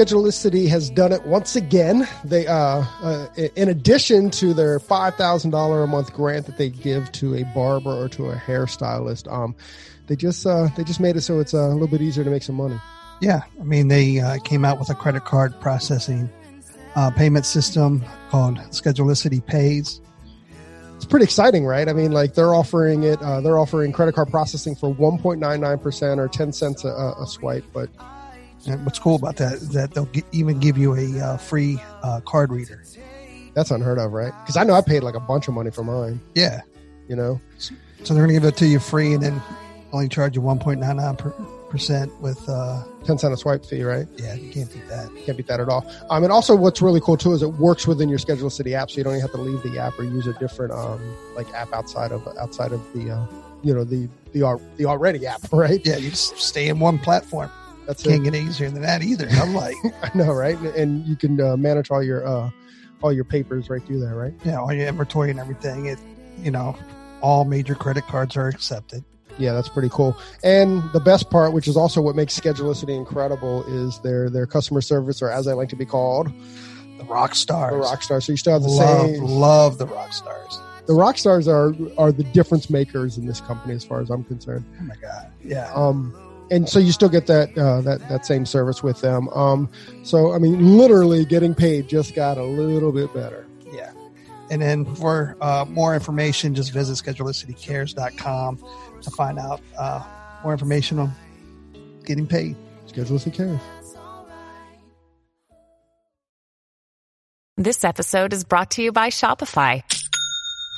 Schedulicity has done it once again. They, uh, uh, in addition to their five thousand dollar a month grant that they give to a barber or to a hairstylist, um, they just uh, they just made it so it's uh, a little bit easier to make some money. Yeah, I mean they uh, came out with a credit card processing uh, payment system called Schedulicity Pays. It's pretty exciting, right? I mean, like they're offering it. Uh, they're offering credit card processing for one point nine nine percent or ten cents a, a swipe, but and what's cool about that is that they'll get, even give you a uh, free uh, card reader. That's unheard of, right? Because I know I paid like a bunch of money for mine. Yeah. You know? So they're going to give it to you free and then only charge you 1.99% with uh, 10 cent a swipe fee, right? Yeah, you can't beat that. Can't beat that at all. Um, and also, what's really cool too is it works within your Schedulicity app, so you don't even have to leave the app or use a different um, like app outside of outside of the uh, you know the the the already app, right? Yeah, you just stay in one platform. That's Can't it. get easier than that either. I'm like, I know, right? And you can uh, manage all your uh, all your papers right through there, right? yeah, all your inventory and everything. It, you know, all major credit cards are accepted. Yeah, that's pretty cool. And the best part, which is also what makes Schedulicity incredible, is their their customer service, or as I like to be called, The rock stars. the rock stars. So you still have the love, same. love the rock stars. The rock stars are are the difference makers in this company, as far as I'm concerned. Oh my god. Yeah. Um, and so you still get that uh, that that same service with them. Um, so I mean, literally getting paid just got a little bit better. Yeah. And then for uh, more information, just visit schedulicitycares.com to find out uh, more information on getting paid. Schedulicity cares. This episode is brought to you by Shopify.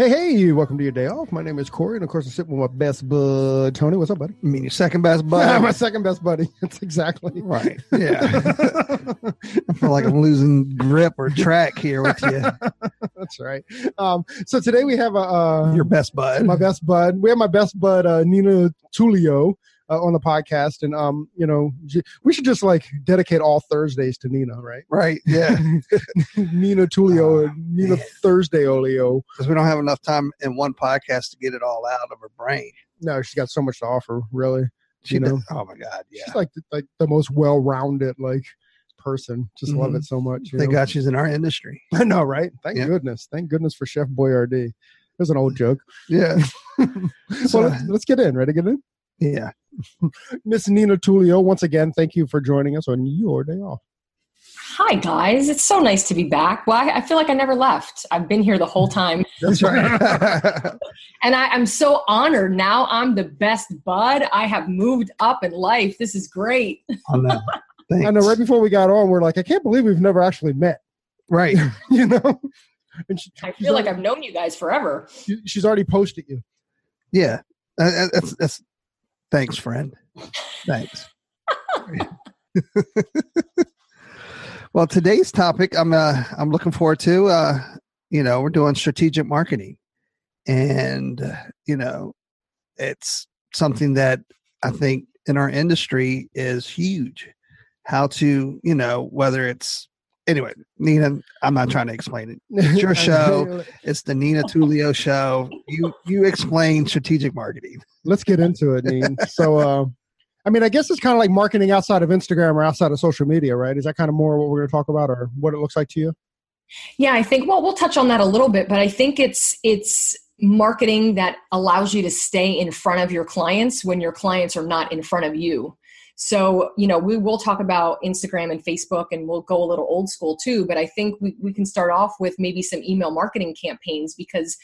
Hey, hey! Welcome to your day off. My name is Corey, and of course, I'm sitting with my best bud Tony. What's up, buddy? I mean, your second best buddy. my second best buddy. That's exactly right. Yeah. I feel like I'm losing grip or track here with you. That's right. Um, so today we have a uh, Your best bud. my best bud. We have my best bud uh, Nina Tulio uh, on the podcast, and um, you know, we should just like dedicate all Thursdays to Nina, right? Right. Yeah. Nina Tulio, Oh, Nina man. Thursday Olio. Because we don't have enough time in one podcast to get it all out of her brain. No, she's got so much to offer. Really, She You know? does- oh my God. Yeah. she's like the, like the most well-rounded like person. Just love Mhm. it so much. you Thank know? God she's in our industry. I know, right? Thank Yeah. goodness. Thank goodness for Chef Boyardee. There's an old joke. Yeah. so So- let's, let's get in. Ready to get in? Yeah. Miss Nina Tulio, once again, thank you for joining us on your day off. Hi, guys. It's so nice to be back. Well, I, I feel like I never left. I've been here the whole time. That's right. And I, I'm so honored. Now I'm the best bud. I have moved up in life. This is great. I know. I know right before we got on, we're like, I can't believe we've never actually met, Right. you know? And she, I she's feel like already- I've known you guys forever. she- she's already posted you. Yeah. Uh, uh, That's, that's, thanks, friend. Thanks. well, today's topic I'm uh, I'm looking forward to. Uh, you know, we're doing strategic marketing, and uh, you know, it's something that I think in our industry is huge. How to, you know, whether it's anyway, Nina. I'm not trying to explain it. It's your show. It's the Nina Tulio show. You you explain strategic marketing. Let's get into it, Neen. so, uh, I mean, I guess it's kind of like marketing outside of Instagram or outside of social media, right? Is that kind of more what we're going to talk about or what it looks like to you? Yeah, I think well we'll touch on that a little bit, but I think it's it's marketing that allows you to stay in front of your clients when your clients are not in front of you. So, you know, we will talk about Instagram and Facebook and we'll go a little old school too, but I think we, we can start off with maybe some email marketing campaigns because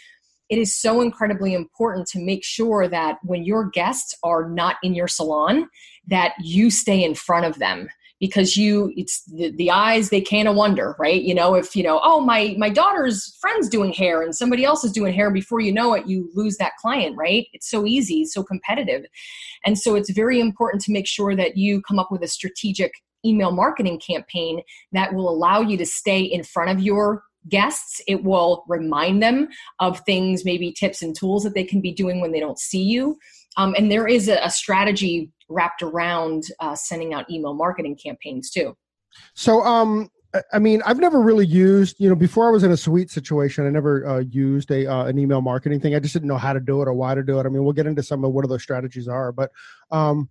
it is so incredibly important to make sure that when your guests are not in your salon, that you stay in front of them because you it's the, the eyes they of wonder right you know if you know oh my my daughter's friend's doing hair and somebody else is doing hair before you know it you lose that client right it's so easy so competitive and so it's very important to make sure that you come up with a strategic email marketing campaign that will allow you to stay in front of your guests. It will remind them of things, maybe tips and tools that they can be doing when they don't see you. Um, and there is a, a strategy wrapped around uh, sending out email marketing campaigns too. So, um, I mean, I've never really used, you know, before I was in a suite situation, I never uh, used a uh, an email marketing thing. I just didn't know how to do it or why to do it. I mean, we'll get into some of what those strategies are, but um,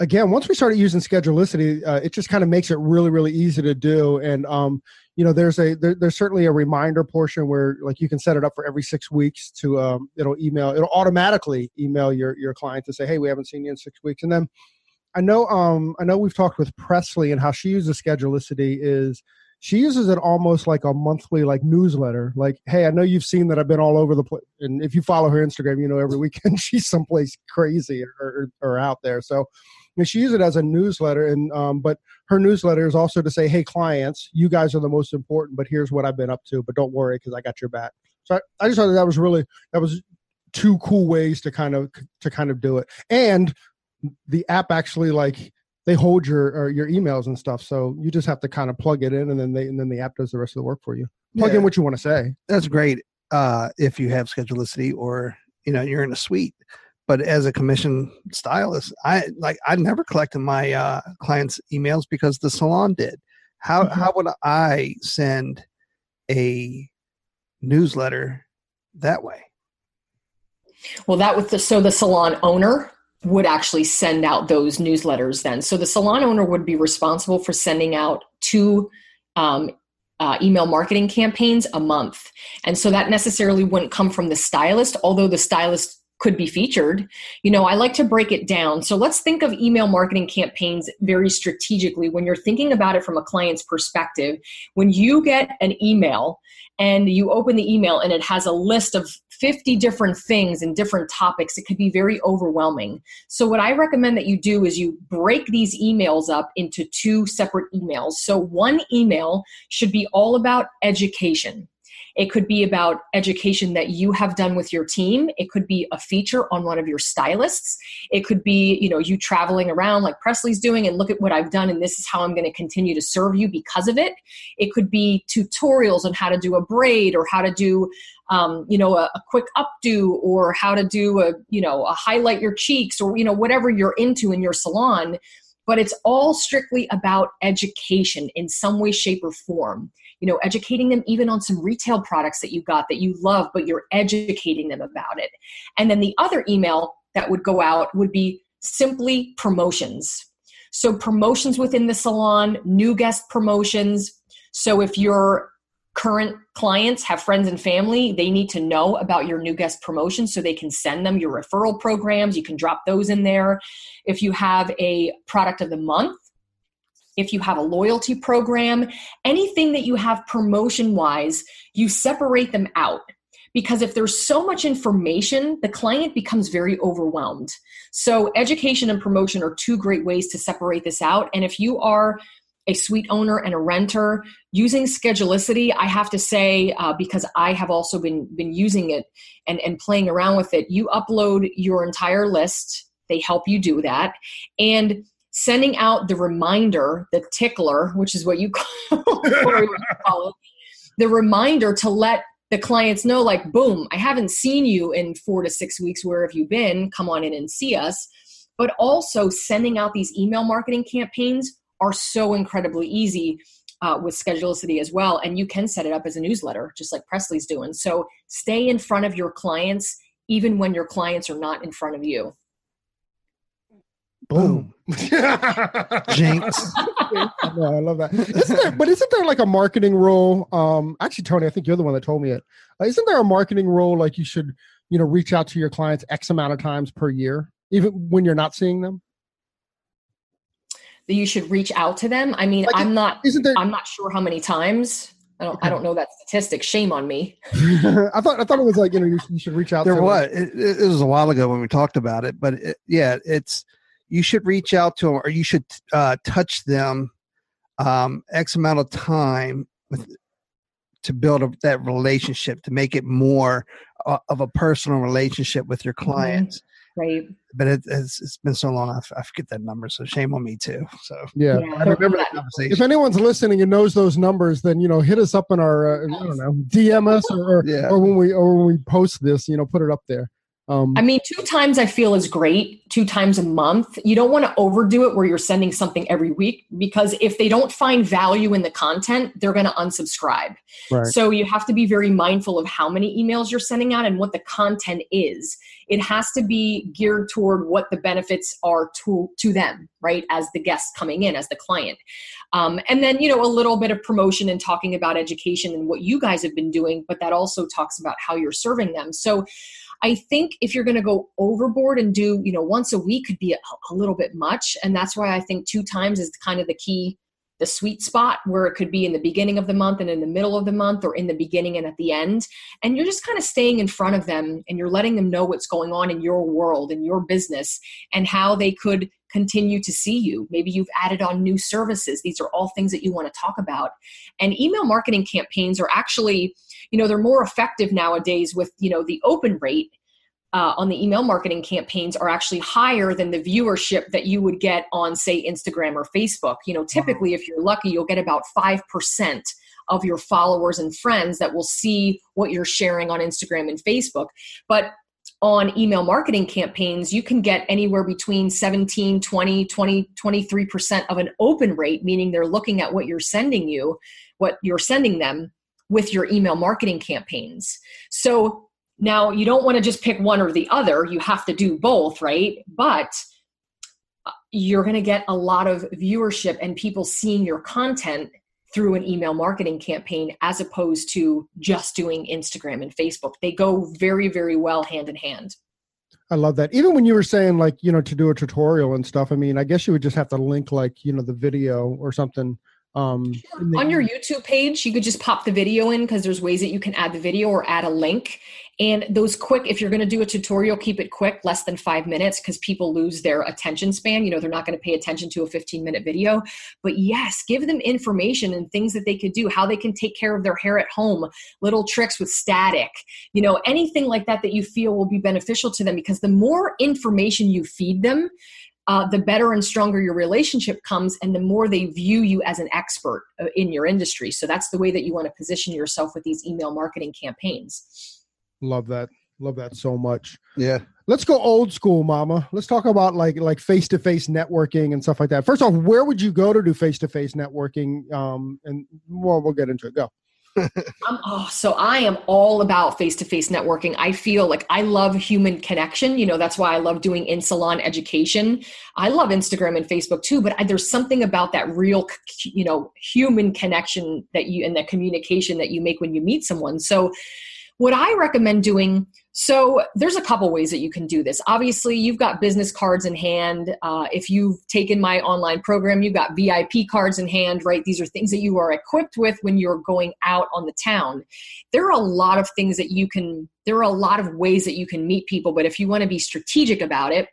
again, once we started using Schedulicity, uh, it just kind of makes it really, really easy to do. And um, you know, there's a there, there's certainly a reminder portion where like you can set it up for every six weeks to um, it'll email it'll automatically email your your client to say, hey, we haven't seen you in six weeks, and then. I know um I know we've talked with Presley and how she uses Schedulicity is she uses it almost like a monthly like newsletter. Like hey i know you've seen that i've been all over the place and if you follow her instagram you know every weekend she's someplace crazy or, or, out there. So you she uses it as a newsletter and um, but her newsletter is also to say hey clients you guys are the most important but here's what i've been up to but don't worry because i got your back. So I, I just thought that was really that was two cool ways to kind of to kind of do it. And the app actually like they hold your your emails and stuff. So you just have to kind of plug it in, and then they and then the app does the rest of the work for you. Plug yeah. in what you want to say. That's great uh, if you have Schedulicity or you know you're in a suite. But as a commission stylist, I like I never collected my uh, clients' emails because the salon did. How mm-hmm. how would I send a newsletter that way? Well, that was the so the salon owner would actually send out those newsletters then. So the salon owner would be responsible for sending out two um, uh, email marketing campaigns a month. And so that necessarily wouldn't come from the stylist, although the stylist could be featured. You know, I like to break it down. So let's think of email marketing campaigns very strategically when you're thinking about it from a client's perspective. When you get an email and you open the email and it has a list of 50 different things and different topics, it could be very overwhelming. So, what I recommend that you do is you break these emails up into two separate emails. So, one email should be all about education. It could be about education that you have done with your team. It could be a feature on one of your stylists. It could be, you know, you traveling around like Presley's doing and look at what I've done and this is how I'm going to continue to serve you because of it. It could be tutorials on how to do a braid or how to do um, you know, a, a, quick updo or how to do a, you know, a highlight your cheeks or, you know, whatever you're into in your salon. But it's all strictly about education in some way, shape, or form you know educating them even on some retail products that you got that you love but you're educating them about it. And then the other email that would go out would be simply promotions. So promotions within the salon new guest promotions. So if your current clients have friends and family they need to know about your new guest promotion so they can send them your referral programs. You can drop those in there. If you have a product of the month if you have a loyalty program, anything that you have promotion wise, you separate them out. Because if there's so much information, the client becomes very overwhelmed. So, education and promotion are two great ways to separate this out. And if you are a suite owner and a renter using schedulicity i have to say uh, because i have also been been using it and and playing around with it you upload your entire list they help you do that and sending out the reminder, the tickler, which is what you call, it, the reminder to let the clients know, like, boom, I haven't seen you in four to six weeks. Where have you been? Come on in and see us. But also sending out these email marketing campaigns are so incredibly easy. Uh, with Schedulicity as well. And you can set it up as a newsletter, just like Presley's doing. So stay in front of your clients, even when your clients are not in front of you. Boom. Jinx. no, I love that. Isn't there, but isn't there like a marketing role? Um, actually, Tony, I think you're the one that told me it. Uh, not there a marketing role like you should, you know, reach out to your clients X amount of times per year, even when you're not seeing them? That you should reach out to them. I mean, like, I'm not. Isn't there? I'm not sure how many times. I don't. Okay. I don't know that statistic. Shame on me. I thought. I thought it was like you know you, you should reach out. There was. It, it, was a while ago when we talked about it, but it, yeah, it's you should reach out to them or you should uh, touch them um, X amount of time with, to build a, that relationship, to make it more uh, of a personal relationship with your mm-hmm. clients. Mm-hmm. right but it, it's, it's been so long I, f- I forget that number so shame on me too so yeah, Yeah, i remember that conversation if anyone's listening and knows those numbers then you know hit us up in our uh, i don't know dm us or or, Yeah. or when we or when we post this you know put it up there um I mean, two times I feel is great, two times a month. You don't want to overdo it where you're sending something every week because if they don't find value in the content, they're going to unsubscribe. right So you have to be very mindful of how many emails you're sending out and what the content is. It has to be geared toward what the benefits are to to them, right? As the guest coming in, as the client. Um, and then, you know, a little bit of promotion and talking about education and what you guys have been doing, but that also talks about how you're serving them. So I think if you're going to go overboard and do, you know, once a week could be a, a little bit much. And that's why I think two times is kind of the key, the sweet spot where it could be in the beginning of the month and in the middle of the month or in the beginning and at the end. And you're just kind of staying in front of them and you're letting them know what's going on in your world, in your business, and how they could continue to see you. Maybe you've added on new services. These are all things that you want to talk about. And email marketing campaigns are actually, you know, they're more effective nowadays with, you know, the open rate uh, on the email marketing campaigns are actually higher than the viewership that you would get on, say, Instagram or Facebook. You know, typically, if you're lucky, you'll get about 5% of your followers and friends that will see what you're sharing on Instagram and Facebook. But on email marketing campaigns, you can get anywhere between 17, 20, 20, 23% of an open rate, meaning they're looking at what you're sending you, what you're sending them with your email marketing campaigns. So now you don't want to just pick one or the other, you have to do both, right? But uh, you're going to get a lot of viewership and people seeing your content through an email marketing campaign as opposed to just doing Instagram and Facebook. They go very, very well hand in hand. I love that. Even when you were saying like, you know, to do a tutorial and stuff, I mean, I guess you would just have to link like, you know, the video or something. Um the- On your YouTube page, you could just pop the video in because there's ways that you can add the video or add a link. And those quick, if you're going to do a tutorial, keep it quick, less than five minutes, because people lose their attention span. You know, they're not going to pay attention to a 15 minute video. But yes, give them information and things that they could do, how they can take care of their hair at home, little tricks with static, you know, anything like that that you feel will be beneficial to them. Because the more information you feed them, uh, the better and stronger your relationship comes, and the more they view you as an expert uh, in your industry. So that's the way that you want to position yourself with these email marketing campaigns. love that. Love that so much. yeah Let's go old school, mama. Let's talk about like like face to face networking and stuff like that. First off, where would you go to do face to face networking? Um, and well, we'll get into it. Go. Oh, so I am all about face to face networking. I feel like I love human connection. You know, that's why I love doing in salon education. I love Instagram and Facebook too, but I, there's something about that real, you know, human connection that you and that communication that you make when you meet someone. So, what I recommend doing so there's a couple ways that you can do this. Obviously, you've got business cards in hand. Uh, if you've taken my online program, you've got VIP cards in hand, right? These are things that you are equipped with when you're going out on the town. There are a lot of things that you can, there are a lot of ways that you can meet people, but if you want to be strategic about it,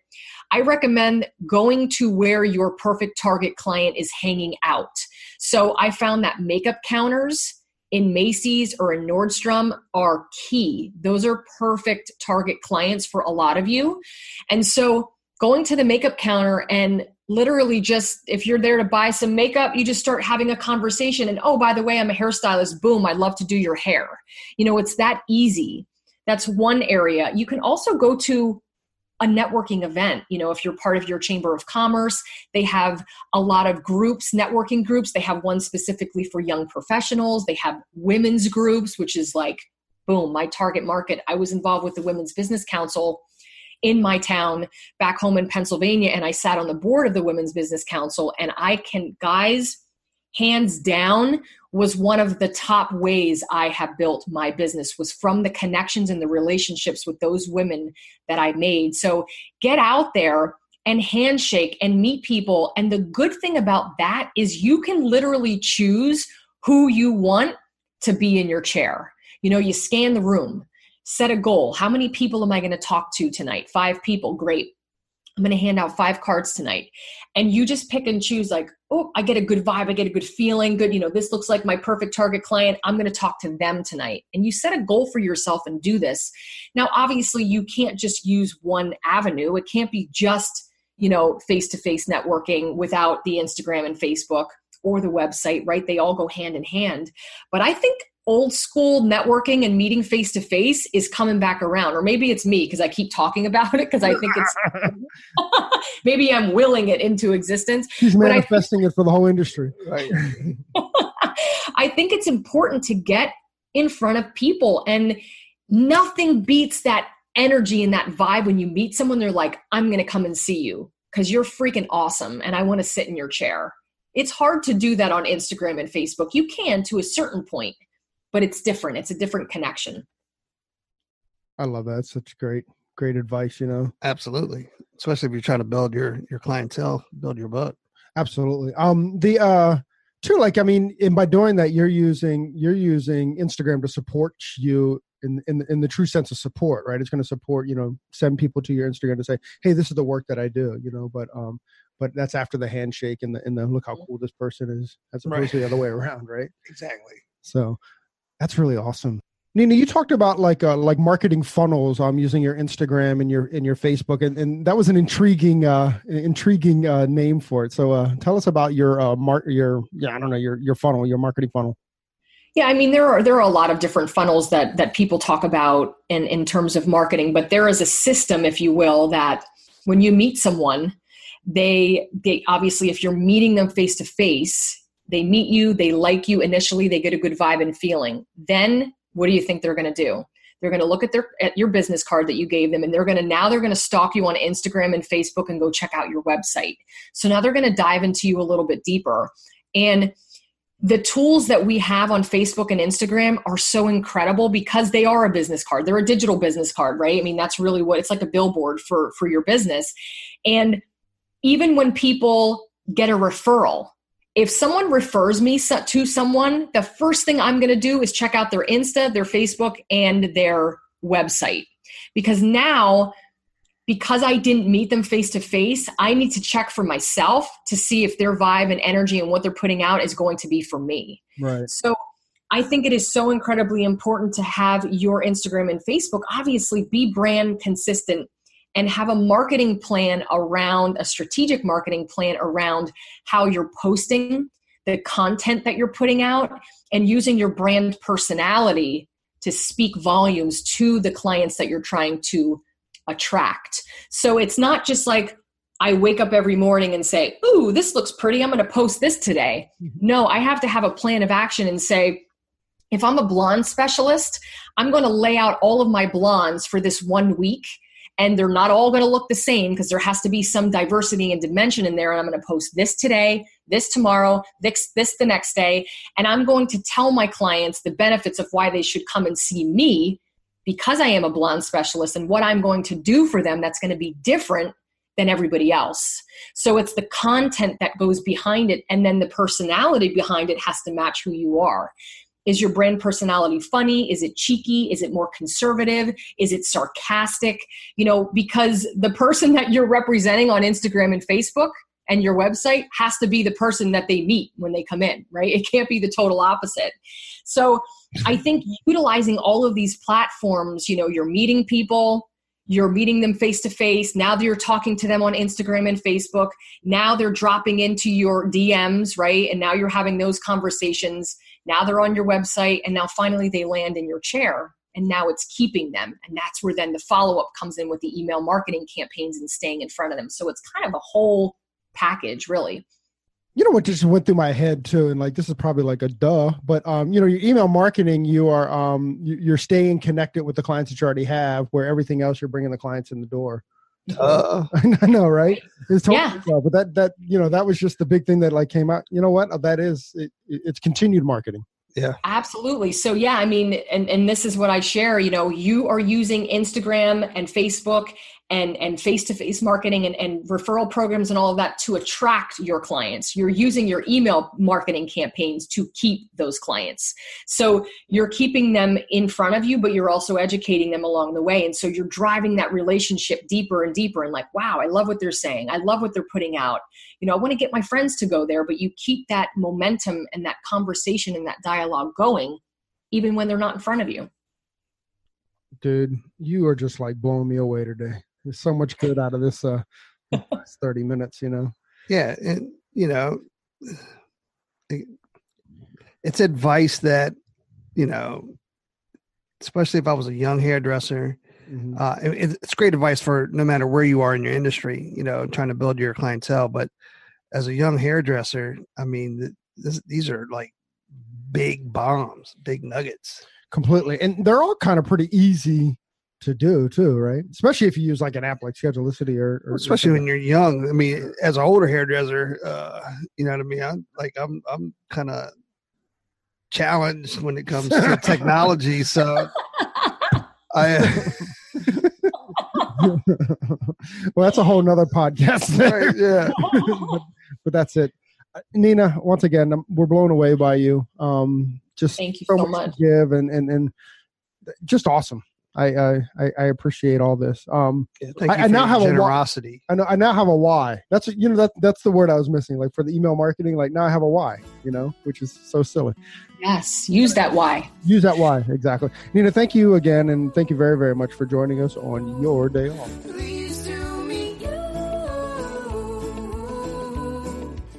I recommend going to where your perfect target client is hanging out. So I found that makeup counters, in Macy's or in Nordstrom are key. Those are perfect target clients for a lot of you. And so going to the makeup counter and literally just if you're there to buy some makeup, you just start having a conversation and oh by the way, I'm a hairstylist. Boom, I'd love to do your hair. You know, it's that easy. That's one area. You can also go to a networking event. You know, if you're part of your chamber of commerce, they have a lot of groups, networking groups. They have one specifically for young professionals. They have women's groups, which is like, boom, my target market. I was involved with the Women's Business Council in my town back home in Pennsylvania, and I sat on the board of the Women's Business Council. And I can, guys, hands down, was one of the top ways I have built my business was from the connections and the relationships with those women that I made. So get out there and handshake and meet people. And the good thing about that is you can literally choose who you want to be in your chair. You know, you scan the room, set a goal. How many people am I going to talk to tonight? Five people. Great. I'm going to hand out five cards tonight. And you just pick and choose, like, oh, I get a good vibe, I get a good feeling, good, you know, this looks like my perfect target client. I'm going to talk to them tonight. And you set a goal for yourself and do this. Now, obviously, you can't just use one avenue. It can't be just, you know, face to face networking without the Instagram and Facebook or the website, right? They all go hand in hand. But I think old school networking and meeting face to face is coming back around or maybe it's me because i keep talking about it because i think it's maybe i'm willing it into existence he's manifesting it for the whole industry right i think it's important to get in front of people and nothing beats that energy and that vibe when you meet someone they're like i'm going to come and see you because you're freaking awesome and i want to sit in your chair it's hard to do that on instagram and facebook you can to a certain point but it's different. It's a different connection. I love that. It's such great, great advice, you know. Absolutely. Especially if you're trying to build your your clientele, build your book. Absolutely. Um the uh too like I mean, and by doing that you're using you're using Instagram to support you in in in the true sense of support, right? It's going to support, you know, send people to your Instagram to say, "Hey, this is the work that I do," you know, but um but that's after the handshake and the and the look how cool this person is as opposed right. to the other way around, right? Exactly. So that's really awesome. Nina, you talked about like uh, like marketing funnels. um, using your Instagram and your in your Facebook, and, and that was an intriguing uh, intriguing uh, name for it. So uh, tell us about your uh, mar- your yeah I don't know your your funnel, your marketing funnel. Yeah, I mean there are there are a lot of different funnels that that people talk about in in terms of marketing, but there is a system, if you will, that when you meet someone, they they obviously if you're meeting them face to face, they meet you, they like you initially, they get a good vibe and feeling. Then what do you think they're going to do? They're going to look at their at your business card that you gave them and they're going to now they're going to stalk you on Instagram and Facebook and go check out your website. So now they're going to dive into you a little bit deeper. And the tools that we have on Facebook and Instagram are so incredible because they are a business card. They're a digital business card, right? I mean, that's really what it's like a billboard for for your business. And even when people get a referral, if someone refers me to someone, the first thing I'm going to do is check out their Insta, their Facebook, and their website. Because now, because I didn't meet them face to face, I need to check for myself to see if their vibe and energy and what they're putting out is going to be for me. Right. So I think it is so incredibly important to have your Instagram and Facebook obviously be brand consistent and have a marketing plan around a strategic marketing plan around how you're posting the content that you're putting out and using your brand personality to speak volumes to the clients that you're trying to attract. So it's not just like I wake up every morning and say, Ooh, this looks pretty. I'm going to post this today. Mm-hmm. No, I have to have a plan of action and say, if I'm a blonde specialist, I'm going to lay out all of my blondes for this one week and they're not all going to look the same because there has to be some diversity and dimension in there and i'm going to post this today this tomorrow this this the next day. And i'm going to tell my clients the benefits of why they should come and see me because i am a blonde specialist and what i'm going to do for them that's going to be different than everybody else. So it's the content that goes behind it and then the personality behind it has to match who you are is your brand personality funny? Is it cheeky? Is it more conservative? Is it sarcastic? You know, because the person that you're representing on Instagram and Facebook and your website has to be the person that they meet when they come in, right? It can't be the total opposite. So I think utilizing all of these platforms, you know, you're meeting people, you're meeting them face to face. Now you're talking to them on Instagram and Facebook. Now they're dropping into your DMs, right? And now you're having those conversations now they're on your website, and now finally they land in your chair, and now it's keeping them. And that's where then the follow up comes in with the email marketing campaigns and staying in front of them. So it's kind of a whole package, really you know what just went through my head too and like this is probably like a duh but um you know your email marketing you are um you're staying connected with the clients that you already have where everything else you're bringing the clients in the door uh, I know, right? It's totally yeah. Well, but that that you know that was just the big thing that like came out. You know what? That is it, it's continued marketing. Yeah, absolutely. So yeah, I mean, and and this is what I share. You know, you are using Instagram and Facebook and and face-to-face marketing and, and referral programs and all of that to attract your clients. You're using your email marketing campaigns to keep those clients. So you're keeping them in front of you but you're also educating them along the way. And so you're driving that relationship deeper and deeper and like wow i love what they're saying. I love what they're putting out. You know i want to get my friends to go there but you keep that momentum and that conversation and that dialogue going even when they're not in front of you. Dude you are just like blowing me away today there's so much good out of this uh 30 minutes you know yeah and you know it's advice that you know especially if i was a young hairdresser mm-hmm. uh, it, it's great advice for no matter where you are in your industry you know trying to build your clientele but as a young hairdresser i mean this, these are like big bombs big nuggets completely and they're all kind of pretty easy to do too, right? Especially if you use like an app like Schedulicity or, or especially or when you're young. I mean, as an older hairdresser, uh, you know what I mean. I'm like I'm I'm kind of challenged when it comes to technology, so I. well, that's a whole nother podcast. Right, yeah, but, but, that's it. Uh, Nina, once again, we're blown away by you. Um, just thank you so, so much, much. give and and and just awesome. I I, I appreciate all this. Um, yeah, I, I now have generosity. a I know I now have a why. That's you know that that's the word I was missing. Like for the email marketing, like now I have a why. You know, which is so silly. Yes, use that why. Use that why exactly. Nina, thank you again, and thank you very very much for joining us on your day off.